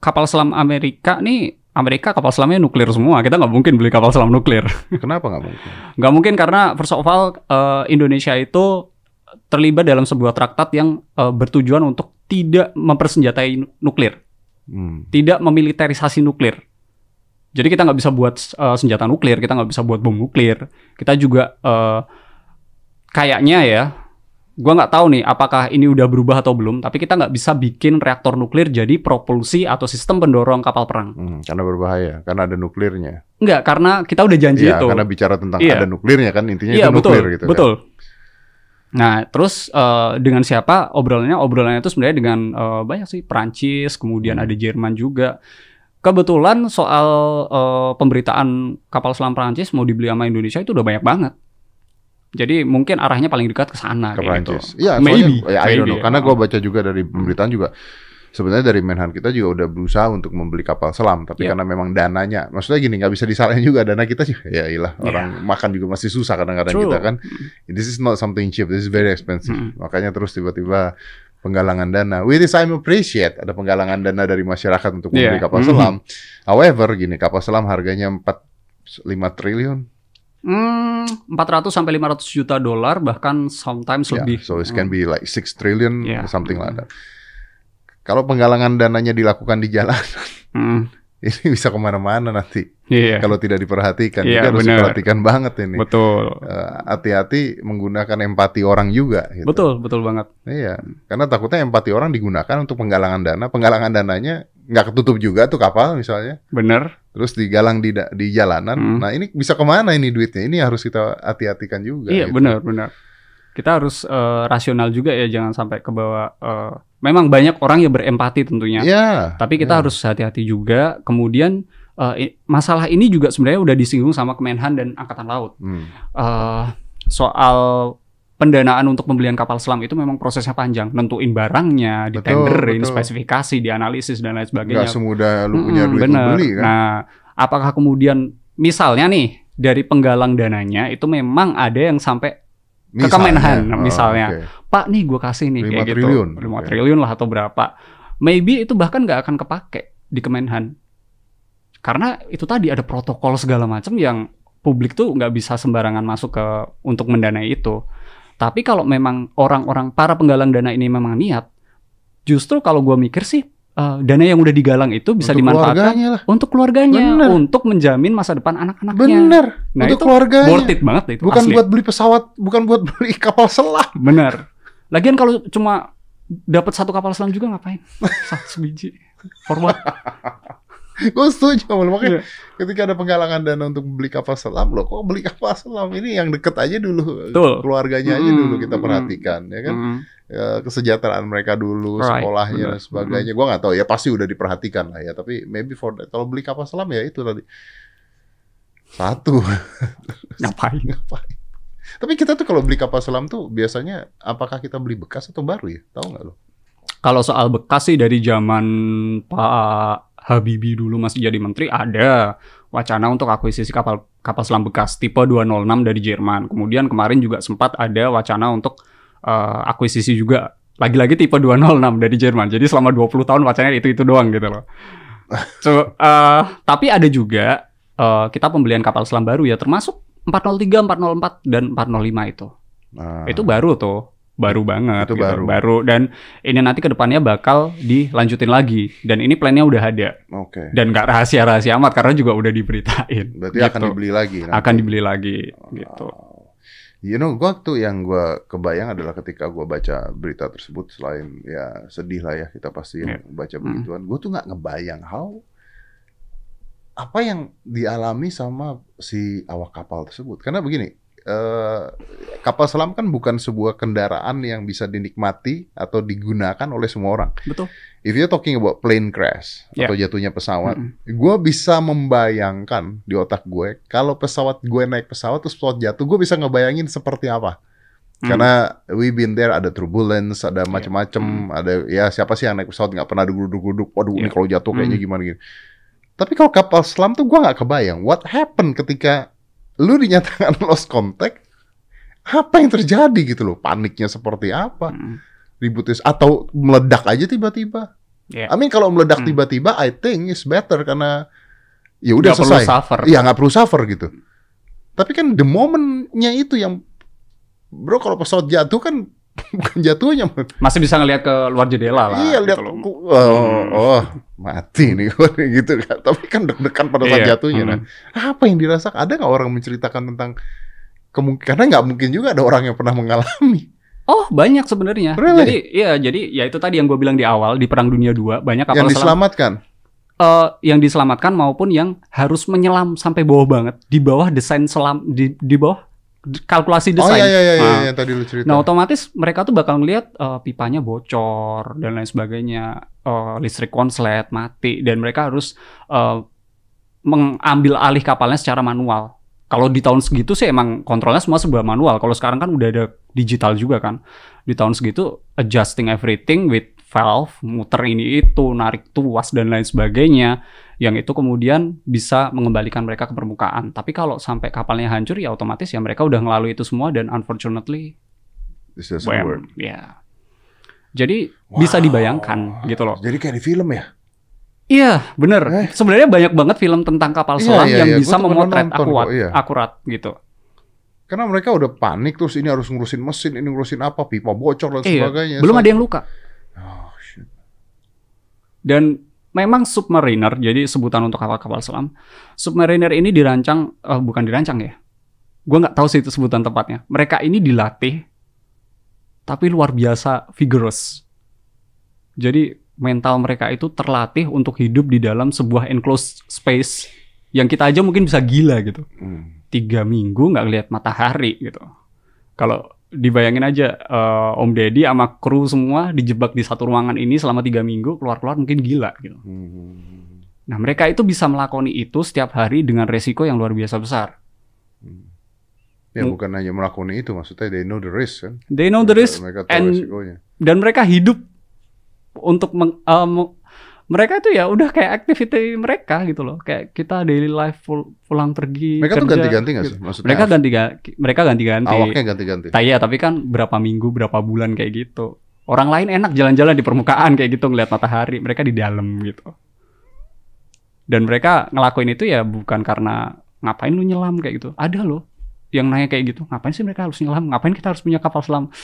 kapal selam Amerika nih, Amerika kapal selamnya nuklir semua. Kita nggak mungkin beli kapal selam nuklir. Kenapa nggak mungkin? Nggak mungkin karena first of all eh, Indonesia itu terlibat dalam sebuah traktat yang eh, bertujuan untuk tidak mempersenjatai nu- nuklir, Hmm. tidak memiliterisasi nuklir. Jadi kita nggak bisa buat eh, senjata nuklir, kita nggak bisa buat bom nuklir. Kita juga eh, kayaknya ya, gua nggak tahu nih apakah ini udah berubah atau belum. Tapi kita nggak bisa bikin reaktor nuklir jadi propulsi atau sistem pendorong kapal perang. Hmm, karena berbahaya, karena ada nuklirnya. Nggak, karena kita udah janji Iya, itu. karena bicara tentang Iya. ada nuklirnya kan intinya Iya itu betul, nuklir gitu. kan. Nah, terus eh, dengan siapa obrolannya? Obrolannya itu sebenarnya dengan eh, banyak sih Prancis, kemudian Hmm. ada Jerman juga. Kebetulan soal eh, pemberitaan kapal selam Prancis mau dibeli sama Indonesia itu udah banyak banget. Jadi mungkin arahnya paling dekat ke sana ke kayak gitu. Iya, Maybe, soalnya ya, I don't know. Karena ya. gue baca juga dari pemberitaan juga sebenarnya dari Menhan kita juga udah berusaha untuk membeli kapal selam, tapi Iya. karena memang dananya, maksudnya gini nggak bisa disalahin juga dana kita juga. Ya ilah, Iya. orang makan juga masih susah kadang-kadang kita kan. This is not something cheap, this is very expensive. Mm. Makanya terus tiba-tiba penggalangan dana. Which is I'm appreciate ada penggalangan dana dari masyarakat untuk membeli Iya. kapal Mhm. selam. However, gini kapal selam harganya 4 5 triliun. Hmm, 400 sampai 500 juta dolar bahkan sometimes Yeah, lebih. so it can be like 6 trillion Yeah. something like that. Kalau penggalangan dananya dilakukan di jalan, Hmm, ini bisa ke mana-mana nanti. Iya, Kalau tidak diperhatikan, jadi harus diperhatikan banget ini. betul. Eh, Hati-hati menggunakan empati orang juga. Gitu. Betul, betul banget. Iya, karena takutnya empati orang digunakan untuk penggalangan dana. Penggalangan dananya nggak ketutup juga tuh kapal misalnya. Bener. Terus digalang di di jalanan. Hmm. Nah ini bisa ke mana ini duitnya? Ini harus kita hati-hatikan juga. Iya gitu. benar benar. Kita harus eh, rasional juga ya jangan sampai ke bawah. eh, memang banyak orang yang berempati tentunya. Iya. Tapi kita iya. harus hati-hati juga. Kemudian i- masalah ini juga sebenarnya udah disinggung sama Kemenhan dan Angkatan Laut. Hmm. Eh, soal pendanaan untuk pembelian kapal selam itu memang prosesnya panjang. Nentuin barangnya, Betul, ditenderin, betul. spesifikasi, dianalisis dan lain sebagainya. Nggak semudah lu punya Mm-mm, duit bener. membeli kan. Nah, apakah kemudian misalnya nih dari penggalang dananya itu memang ada yang sampai ke Kemenhan, Oh, misalnya. oke. Pak nih gue kasih nih Lima kayak triliun. gitu, 5 Oke. triliun lah atau berapa. Maybe itu bahkan nggak akan kepake di Kemenhan. Karena itu tadi ada protokol segala macam yang publik tuh nggak bisa sembarangan masuk ke untuk mendanai itu. Tapi kalau memang orang-orang para penggalang dana ini memang niat, justru kalau gua mikir sih eh, dana yang udah digalang itu bisa Untuk dimanfaatkan keluarganya lah. untuk keluarganya, Bener. untuk menjamin masa depan anak-anaknya. Bener. Nah, untuk itu keluarganya. Worth it banget itu. bukan asli. buat beli pesawat, bukan buat beli kapal selam. Bener. Lagian kalau cuma dapat satu kapal selam juga ngapain? Satu biji. Forward. Gue setuju. Makanya Iya. ketika ada penggalangan dana untuk beli kapal selam, loh kok beli kapal selam? Ini yang deket aja dulu. Betul. Keluarganya aja Mm, dulu kita mm. perhatikan. Ya kan? Mm. Ya, kesejahteraan mereka dulu, Right, sekolahnya benar. dan sebagainya. Gua nggak tahu ya pasti udah diperhatikan lah ya. Tapi maybe for that. Kalau beli kapal selam ya itu tadi. Satu. Ngapain? Ngapain? Tapi kita tuh kalau beli kapal selam tuh biasanya apakah kita beli bekas atau baru ya? Tahu nggak lo? Kalau soal bekas sih dari zaman Pak Habibie dulu masih jadi menteri ada wacana untuk akuisisi kapal kapal selam bekas tipe 206 dari Jerman. Kemudian kemarin juga sempat ada wacana untuk eh, akuisisi juga lagi-lagi tipe 206 dari Jerman. Jadi selama 20 tahun wacananya itu-itu doang gitu loh. So, eh, tapi ada juga eh, kita pembelian kapal selam baru ya termasuk 403, 404 dan 405 itu. Nah, Itu baru tuh. Baru banget Itu gitu. baru. dan ini nanti ke depannya bakal dilanjutin lagi dan ini plannya udah ada Oke. dan nggak rahasia-rahasia amat karena juga udah diberitain Berarti gitu. akan dibeli lagi. nanti. akan dibeli lagi gitu. You know, gua tuh yang gua kebayang adalah ketika gua baca berita tersebut selain ya sedih lah ya kita pasti yang Iya. baca Hmm. begituan. Gua tuh nggak ngebayang how apa yang dialami sama si awak kapal tersebut. Karena begini, eh, kapal selam kan bukan sebuah kendaraan yang bisa dinikmati atau digunakan oleh semua orang. betul If you're talking about plane crash Yeah. atau jatuhnya pesawat, Mm-mm. gue bisa membayangkan di otak gue kalau pesawat gue naik pesawat terus pesawat jatuh, gue bisa ngebayangin seperti apa. Hmm. Karena we been there ada turbulence, ada macam-macam, Hmm. ada ya siapa sih yang naik pesawat nggak pernah duguduk-duguduk, waduh ini Iya. kalau jatuh kayaknya Hmm. gimana gitu. Tapi kalau kapal selam tuh gue nggak kebayang what happened ketika lu dinyatakan lost contact, apa yang terjadi gitu loh, paniknya seperti apa, Mm. ributnya atau meledak aja tiba-tiba. Iya. I mean kalau meledak Hmm. tiba-tiba, I think is better karena ya udah selesai. Iya nggak perlu suffer gitu. Tapi kan the momentnya itu yang bro kalau pesawat jatuh kan bukan jatuhnya. masih bisa ngelihat ke luar jendela lah iya gitu lihat, loh. oh, oh mati nih gue gitu kan. Tapi kan deg-degan pada saat Iya. jatuhnya. Nah, Hmm. apa yang dirasakan? Ada nggak orang menceritakan tentang kemungkinan? Karena nggak mungkin juga ada orang yang pernah mengalami. Oh banyak sebenarnya. Really? Jadi iya jadi ya itu tadi yang gue bilang di awal di Perang Dunia II banyak kapal yang selam diselamatkan. eh, yang diselamatkan maupun yang harus menyelam sampai bawah banget di bawah desain selam di di bawah kalkulasi Oh desain. iya iya iya, iya, Nah, yang tadi lu cerita. Nah otomatis mereka tuh bakal ngelihat eh, pipanya bocor dan lain sebagainya, eh, listrik konslet mati dan mereka harus eh, mengambil alih kapalnya secara manual. Kalau di tahun segitu sih emang kontrolnya semua sebuah manual. Kalau sekarang kan udah ada digital juga kan. Di tahun segitu adjusting everything with valve, muter ini itu, narik tuas dan lain sebagainya. Yang itu kemudian bisa mengembalikan mereka ke permukaan. Tapi kalau sampai kapalnya hancur ya otomatis ya mereka udah ngelalui itu semua dan unfortunately This doesn't Bam. work. Ya. Jadi bisa Wow. dibayangkan gitu loh. Jadi kayak di film ya? Iya, bener. Eh. Sebenarnya banyak banget film tentang kapal Iya, selam iya, yang iya. bisa memotret akurat, kok, iya. akurat gitu. Karena mereka udah panik terus ini harus ngurusin mesin, ini ngurusin apa, pipa bocor dan Iya. sebagainya. Belum So- ada yang luka. Dan memang submariner, jadi sebutan untuk kapal-kapal selam. Submariner ini dirancang, eh, bukan dirancang ya. Gue nggak tahu sih itu sebutan tepatnya. Mereka ini dilatih, tapi luar biasa vigorous. Jadi mental mereka itu terlatih untuk hidup di dalam sebuah enclosed space yang kita aja mungkin bisa gila gitu. Hmm. Tiga minggu nggak lihat matahari gitu. Kalau dibayangin aja eh, Om Deddy sama kru semua dijebak di satu ruangan ini selama tiga minggu keluar-keluar mungkin gila gitu. Hmm. Nah mereka itu bisa melakoni itu setiap hari dengan resiko yang luar biasa besar. Ya Hmm. bukan hanya melakukan itu, maksudnya they know the risk kan. They know the risk Mereka tahu and resikonya. dan mereka hidup untuk meng, me- mereka itu ya udah kayak activity mereka gitu loh. Kayak kita daily life pul- pulang pergi Mereka tuh kerja, ganti-ganti nggak gitu. sih? Maksudnya Mereka ganti mereka ganti-ganti. awaknya ganti-ganti. Iya, tapi kan berapa minggu, berapa bulan kayak gitu. Orang lain enak jalan-jalan di permukaan kayak gitu ngeliat matahari, mereka di dalam gitu. Dan mereka ngelakuin itu ya bukan karena ngapain lu nyelam kayak gitu. Ada loh yang nanya kayak gitu, ngapain sih mereka harus nyelam? Ngapain kita harus punya kapal selam?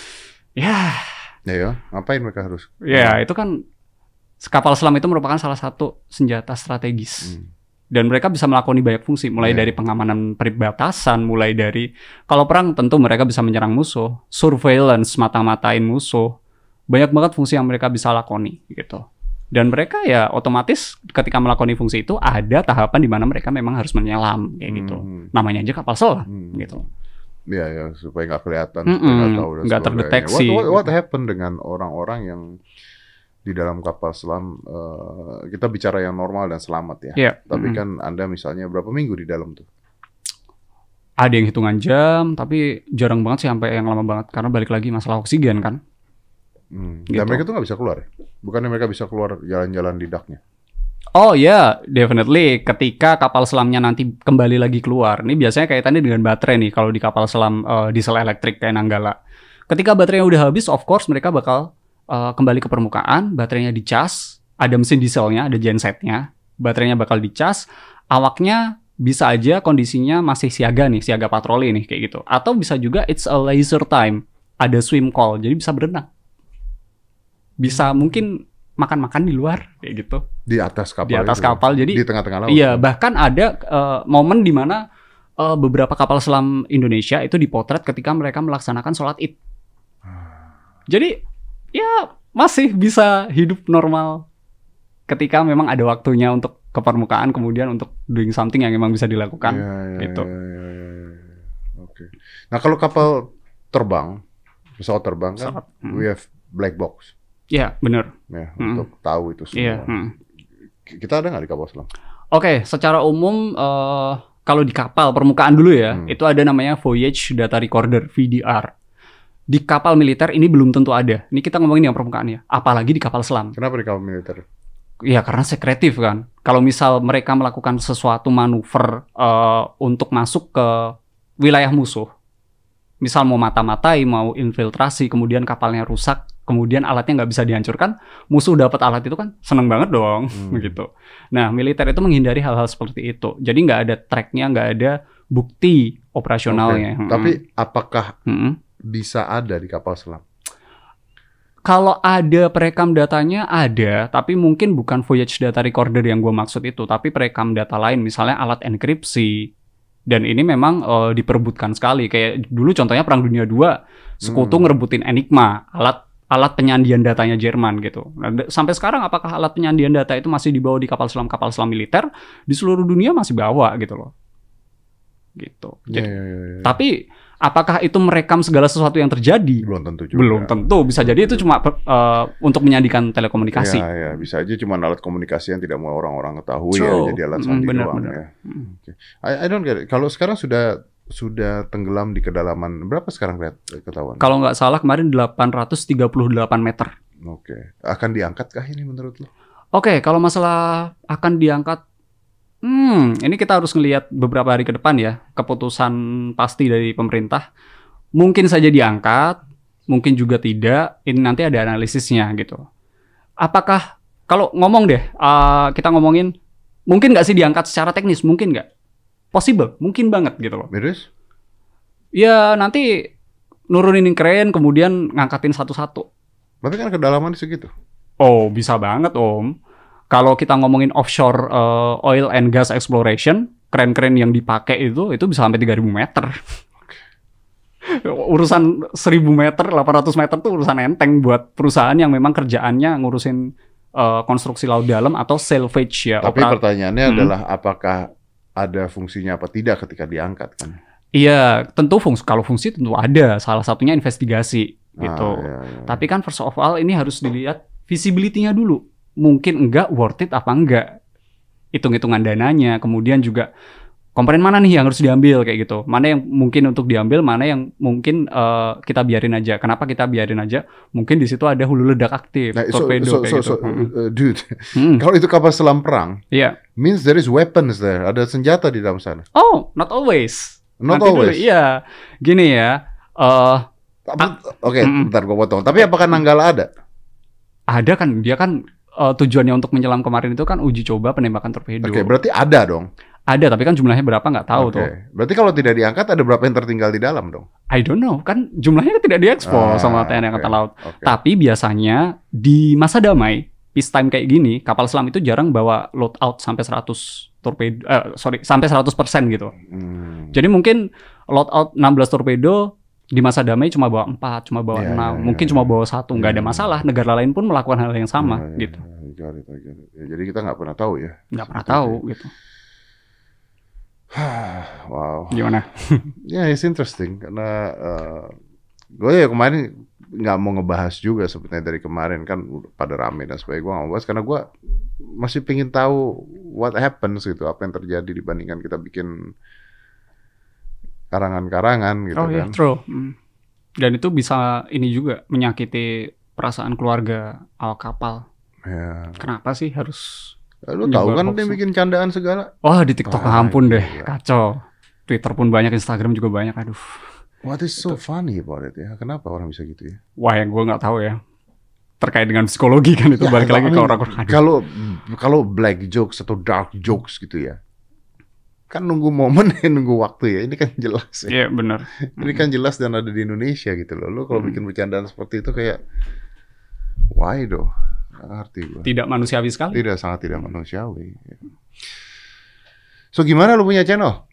Ya, Ya, ya, ngapain mereka harus? ya itu kan kapal selam itu merupakan salah satu senjata strategis Hmm. dan mereka bisa melakoni banyak fungsi mulai Iya. dari pengamanan perbatasan mulai dari kalau perang tentu mereka bisa menyerang musuh surveillance mata-matain musuh banyak banget fungsi yang mereka bisa lakoni gitu dan mereka ya otomatis ketika melakoni fungsi itu ada tahapan di mana mereka memang harus menyelam kayak gitu Hmm. namanya aja kapal selam Hmm. gitu Ya, ya, supaya nggak kelihatan, nggak tahu dan nggak sebagainya. terdeteksi. What, what, what happened dengan orang-orang yang di dalam kapal selam? eh, kita bicara yang normal dan selamat ya. Iya. Tapi Mm-mm. kan Anda misalnya berapa minggu di dalam tuh? ada yang hitungan jam tapi jarang banget sih sampai yang lama banget karena balik lagi masalah oksigen kan Hmm. Gitu. Dan mereka tuh nggak bisa keluar ya? Bukannya mereka bisa keluar jalan-jalan di daknya? Oh ya, definitely. Ketika kapal selamnya nanti kembali lagi keluar, ini biasanya kaitannya dengan baterai nih. Kalau di kapal selam eh, diesel elektrik kayak Nanggala, ketika baterainya udah habis, of course mereka bakal eh, kembali ke permukaan. Baterainya dicas, ada mesin dieselnya, ada gensetnya. Baterainya bakal dicas, awaknya bisa aja kondisinya masih siaga nih, siaga patroli nih kayak gitu. Atau bisa juga it's a laser time. ada swim call, jadi bisa berenang. Bisa mungkin makan-makan di luar kayak gitu. Di atas kapal. Di atas itu. kapal. Jadi di tengah-tengah laut. Iya, bahkan ada eh, momen di mana eh, beberapa kapal selam Indonesia itu dipotret ketika mereka melaksanakan sholat id. Jadi ya masih bisa hidup normal ketika memang ada waktunya untuk ke permukaan kemudian untuk doing something yang memang bisa dilakukan. Iya, iya, gitu. iya, iya, iya, iya. Oke. Nah kalau kapal terbang, pesawat terbang kan, Pesawat, hmm. we have black box Iya, bener. ya Hmm. untuk tahu itu semua. Iya. hmm. Kita ada nggak di kapal selam? Oke, secara umum eh, kalau di kapal permukaan dulu ya, Hmm. itu ada namanya Voyage Data Recorder (VDR). Di kapal militer ini belum tentu ada. Ini kita ngomongin yang permukaan ya. Apalagi di kapal selam. Kenapa di kapal militer? Ya karena sekretif kan. Kalau misal mereka melakukan sesuatu manuver eh, untuk masuk ke wilayah musuh, misal mau mata-matai, mau infiltrasi, kemudian kapalnya rusak, kemudian alatnya nggak bisa dihancurkan, musuh dapat alat itu kan seneng banget dong, Hmm. begitu. Nah militer itu menghindari hal-hal seperti itu. Jadi nggak ada tracknya, nggak ada bukti operasionalnya. Oke. Mm-mm. Tapi apakah Mm-mm. Bisa ada di kapal selam? Kalau ada perekam datanya ada, tapi mungkin bukan voyage data recorder yang gue maksud itu, tapi perekam data lain, misalnya alat enkripsi. Dan ini memang eh, diperebutkan sekali. Kayak dulu contohnya Perang Dunia II, sekutu Hmm. ngerebutin Enigma, alat alat penyandian datanya Jerman gitu. Nah, sampai sekarang apakah alat penyandian data itu masih dibawa di kapal selam kapal selam militer di seluruh dunia masih bawa gitu loh. Gitu. Iya, Jadi, iya, iya, iya. Tapi apakah itu merekam segala sesuatu yang terjadi? belum tentu juga. Belum tentu, bisa jadi itu cuma eh, untuk menyandikan telekomunikasi. Ya, ya, bisa aja cuma alat komunikasi yang tidak mau orang-orang ketahui True. ya, jadi alat sandi benar, doang benar. ya. Oke. I, I don't get it. Kalau sekarang sudah sudah tenggelam di kedalaman berapa sekarang ketahuan? Kalau nggak salah kemarin 838 meter. Oke. Akan diangkat kah ini menurut lo? Oke, kalau masalah akan diangkat, hmm, ini kita harus ngelihat beberapa hari ke depan ya, keputusan pasti dari pemerintah. Mungkin saja diangkat, mungkin juga tidak. Ini nanti ada analisisnya gitu. Apakah kalau ngomong deh, uh, kita ngomongin, mungkin nggak sih diangkat secara teknis? Mungkin nggak? Possible, mungkin banget gitu loh. Ya nanti nurunin keren, kemudian ngangkatin satu-satu. Tapi kan kedalaman segitu. Oh, bisa banget, Om. Kalau kita ngomongin offshore eh, oil and gas exploration, keren-keren yang dipakai itu itu bisa sampai 3000 meter. urusan 1000 meter, 800 meter tuh urusan enteng buat perusahaan yang memang kerjaannya ngurusin eh, konstruksi laut dalam atau salvage ya. Tapi opera- pertanyaannya Hmm. adalah apakah ada fungsinya apa tidak ketika diangkat kan? Iya, tentu fungsi kalau fungsi tentu ada. Salah satunya investigasi gitu. Ah, iya, iya. Tapi kan first of all ini harus dilihat visibility-nya dulu. Mungkin enggak worth it apa enggak. Hitung-hitungan dananya, kemudian juga komponen mana nih yang harus diambil kayak gitu. Mana yang mungkin untuk diambil, mana yang mungkin eh, kita biarin aja. Kenapa kita biarin aja? Mungkin di situ ada hulu ledak aktif, Nah, so, torpedo so, kayak so, gitu. so, uh, dude, Hmm, kalau itu kapal selam perang, Iya. means there is weapons there, ada senjata di dalam sana. Oh, not always. Not Nanti always. Iya. Gini ya. eh Tapi- Oke, Mm-mm. bentar gue potong. Tapi apakah Nanggala ada? ada kan dia kan eh, tujuannya untuk menyelam kemarin itu kan uji coba penembakan torpedo. Oke, berarti ada dong. Ada tapi kan jumlahnya berapa nggak tahu Oke. tuh. Berarti kalau tidak diangkat ada berapa yang tertinggal di dalam dong? I don't know kan jumlahnya tidak diekspos Ah, sama TNI. Angkatan Laut. Oke. Tapi biasanya di masa damai peacetime kayak gini kapal selam itu jarang bawa loadout sampai 100 torpedo eh, sorry sampai 100% gitu. Hmm. Jadi mungkin loadout 16 torpedo di masa damai cuma bawa 4, cuma bawa Iya, 6, iya, mungkin iya. cuma bawa satu, nggak ada Hmm. masalah. Negara lain pun melakukan hal yang sama Ya, ya, gitu. ya, got it, I got it. Ya, jadi kita nggak pernah tahu ya. Nggak pernah tahu itu. gitu. wow. Gimana? Ya, it's interesting karena gue ya kemarin nggak mau ngebahas juga sebenarnya dari kemarin kan pada rame dan sebagainya gue nggak mau bahas karena gue masih pengen tahu what happens gitu apa yang terjadi dibandingkan kita bikin karangan-karangan gitu oh iya, kan. true. Hmm. Dan itu bisa ini juga menyakiti perasaan keluarga awak kapal. Ya. Kenapa sih harus Lu tahu kan hoax dia bikin candaan segala. Wah di TikTok Wah, ampun deh, gila. kacau. Twitter pun banyak, Instagram juga banyak. Aduh, What is so funny about it ya? Kenapa orang bisa gitu ya? wah yang gue nggak tahu ya. Terkait dengan psikologi kan itu Ya, balik lagi ke orang-orang. Kalau kalau black jokes atau dark jokes gitu ya. Kan nunggu momen ya nunggu waktu ya. Ini kan jelas ya. Iya benar. Ini kan jelas dan ada di Indonesia gitu loh. Lu kalau Hmm. bikin bercandaan seperti itu kayak why? Nggak ngerti gua. Tidak manusiawi sekali. Tidak sangat tidak manusiawi. So gimana lu punya channel?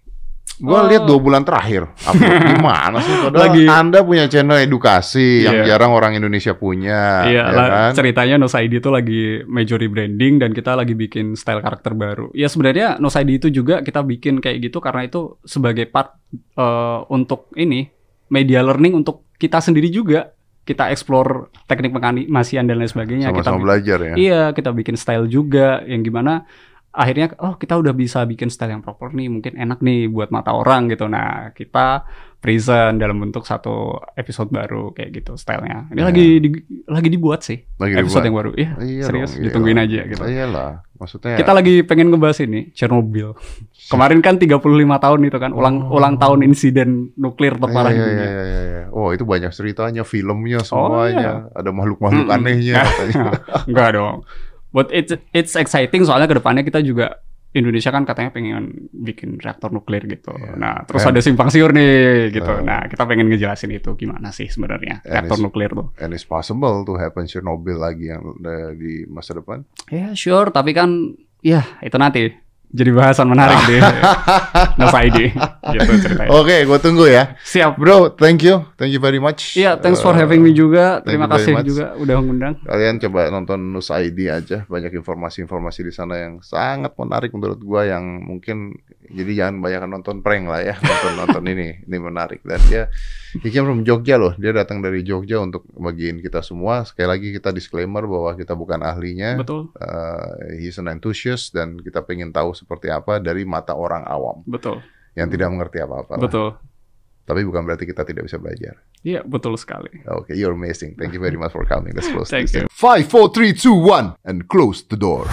Gua Oh. lihat dua bulan terakhir. Gimana sih? Padahal Lagi- Anda punya channel edukasi yang Iya. jarang orang Indonesia punya. Iya, ya lah, kan? ceritanya Nos ID itu lagi major rebranding dan kita lagi bikin style karakter baru. Ya sebenarnya Nos ID itu juga kita bikin kayak gitu karena itu sebagai part eh, untuk ini media learning untuk kita sendiri juga. Kita explore teknik penganimasian dan lain sebagagnya. kita Sama-sama bi- belajar ya. Iya, kita bikin style juga yang gimana akhirnya oh kita udah bisa bikin style yang proper nih, mungkin enak nih buat mata orang gitu. Nah, kita present dalam bentuk satu episode baru kayak gitu stylenya. Ini Ya. lagi di- lagi dibuat sih Lagi episode dibuat. yang baru. Iya, Iya serius dong, ditungguin iyalah. aja gitu. Iyalah, maksudnya Kita lagi pengen ngebahas ini Chernobyl. Kemarin kan 35 tahun itu kan ulang Oh. ulang tahun insiden nuklir terparah Iya, di iya, dunia. iya, iya, iya. Oh, itu banyak ceritanya, filmnya Oh, semuanya. Ada makhluk-makhluk Mm-mm. anehnya katanya. Enggak dong. But it's it's exciting soalnya ke depannya kita juga Indonesia kan katanya pengen bikin reaktor nuklir gitu. Iya. Nah, terus And- ada simpang siur nih gitu. Uh. nah, kita pengen ngejelasin itu gimana sih sebenarnya reaktor nuklir tuh. And it's possible to happen Chernobyl lagi yang eh, di masa depan. Ya, sure, tapi kan ya itu nanti jadi bahasan menarik di Nova ID gitu ceritanya. Oke, gue tunggu ya. Siap. Bro, thank you. Thank you very much. Iya, thanks for Uh, having me juga. Terima kasih juga udah mengundang. Kalian coba nonton Nus ID aja, banyak informasi-informasi di sana yang sangat menarik menurut gua yang mungkin jadi jangan banyak nonton prank lah ya, nonton nonton ini, ini menarik dan dia he came from Jogja loh, dia datang dari Jogja untuk bagiin kita semua. Sekali lagi kita disclaimer bahwa kita bukan ahlinya, Betul, Uh, he's an enthusiast dan kita pengen tahu seperti apa dari mata orang awam betul, yang tidak mengerti apa-apa. lah. betul. Tapi bukan berarti kita tidak bisa belajar. Iya, betul sekali. Okay, you're amazing. Thank you very much for coming. Let's close Thank this. you. Five, four, three, two, one, and close the door.